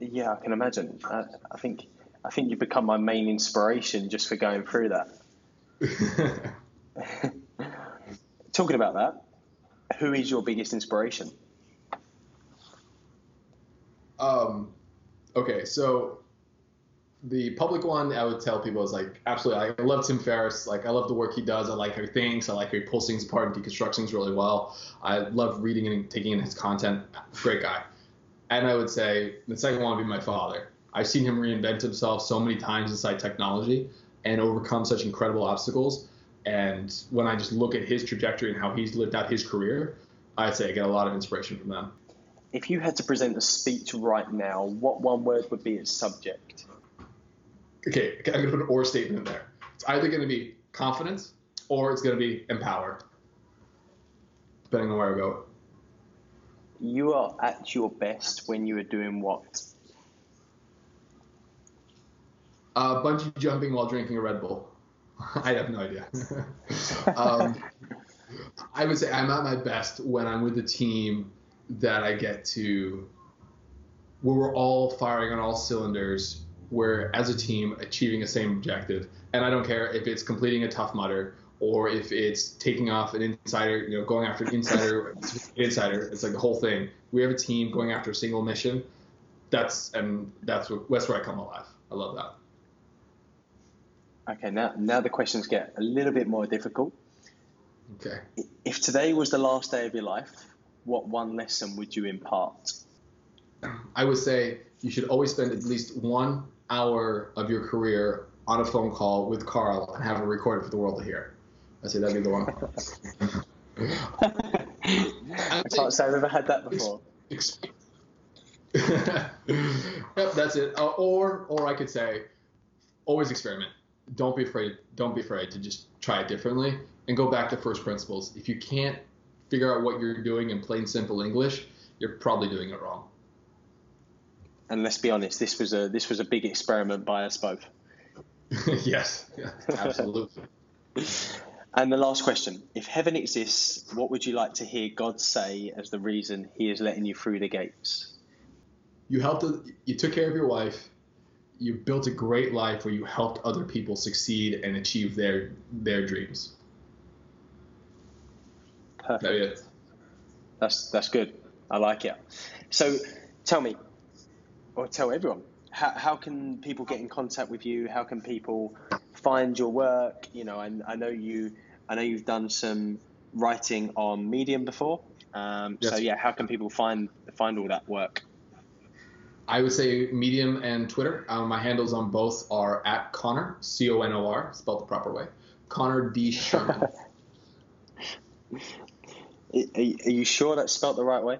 Yeah, I can imagine. I, I think I think you've become my main inspiration just for going through that. [laughs] Talking about that, who is your biggest inspiration? Um, okay, so the public one I would tell people is like absolutely. I love Tim Ferriss. Like I love the work he does. I like how he thinks. I like how he pulls things apart and deconstructs things really well. I love reading and taking in his content. Great guy. And I would say the second one would be my father. I've seen him reinvent himself so many times inside technology and overcome such incredible obstacles. And when I just look at his trajectory and how he's lived out his career, I'd say I get a lot of inspiration from them. If you had to present a speech right now, what one word would be its subject? Okay, I'm going to put an or statement in there. It's either going to be confidence or it's going to be empower, depending on where I go you are at your best when you are doing what? Uh, bungee jumping while drinking a Red Bull. [laughs] I have no idea. [laughs] um, [laughs] I would say I'm at my best when I'm with a team that I get to, where we're all firing on all cylinders, we're as a team achieving the same objective. And I don't care if it's completing a Tough Mudder or if it's taking off an insider, you know, going after an insider, insider. It's like the whole thing. We have a team going after a single mission. That's and that's what that's where I come alive. I love that. Okay, now now the questions get a little bit more difficult. Okay. If today was the last day of your life, what one lesson would you impart? I would say you should always spend at least one hour of your career on a phone call with Carl and have it recorded for the world to hear. I say that'd be the one. [laughs] I can't say I've ever had that before. [laughs] yep, that's it. Uh, or, or I could say, always experiment. Don't be afraid. Don't be afraid to just try it differently and go back to first principles. If you can't figure out what you're doing in plain simple English, you're probably doing it wrong. And let's be honest, this was a this was a big experiment by us both. [laughs] yes, yeah, absolutely. [laughs] And the last question If heaven exists, what would you like to hear God say as the reason he is letting you through the gates? You helped, you took care of your wife, you built a great life where you helped other people succeed and achieve their, their dreams. Perfect. That is. That's, that's good. I like it. So tell me, or tell everyone, how, how can people get in contact with you? How can people find your work? You know, I, I know you. I know you've done some writing on Medium before. Um, yes. So yeah, how can people find find all that work? I would say Medium and Twitter. Um, my handles on both are at Conor C O N O R, spelled the proper way. Conor D Sherman. [laughs] are, you sure that's spelled the right way?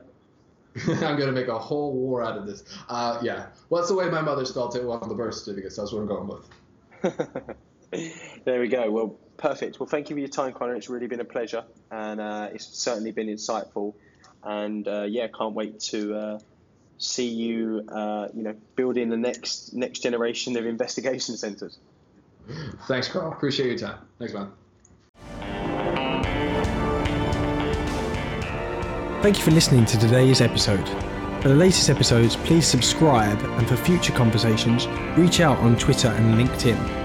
[laughs] I'm gonna make a whole war out of this. Uh, yeah, well, that's the way my mother spelled it on the birth certificate, so that's what I'm going with. [laughs] there we go. Well, perfect. Well, thank you for your time, Conor. It's really been a pleasure, and uh, it's certainly been insightful. And uh, yeah, can't wait to uh, see you, uh, you know, building the next next generation of investigation centres. Thanks, Carl. Appreciate your time. Thanks, man. Thank you for listening to today's episode. For the latest episodes, please subscribe, and for future conversations, reach out on Twitter and LinkedIn.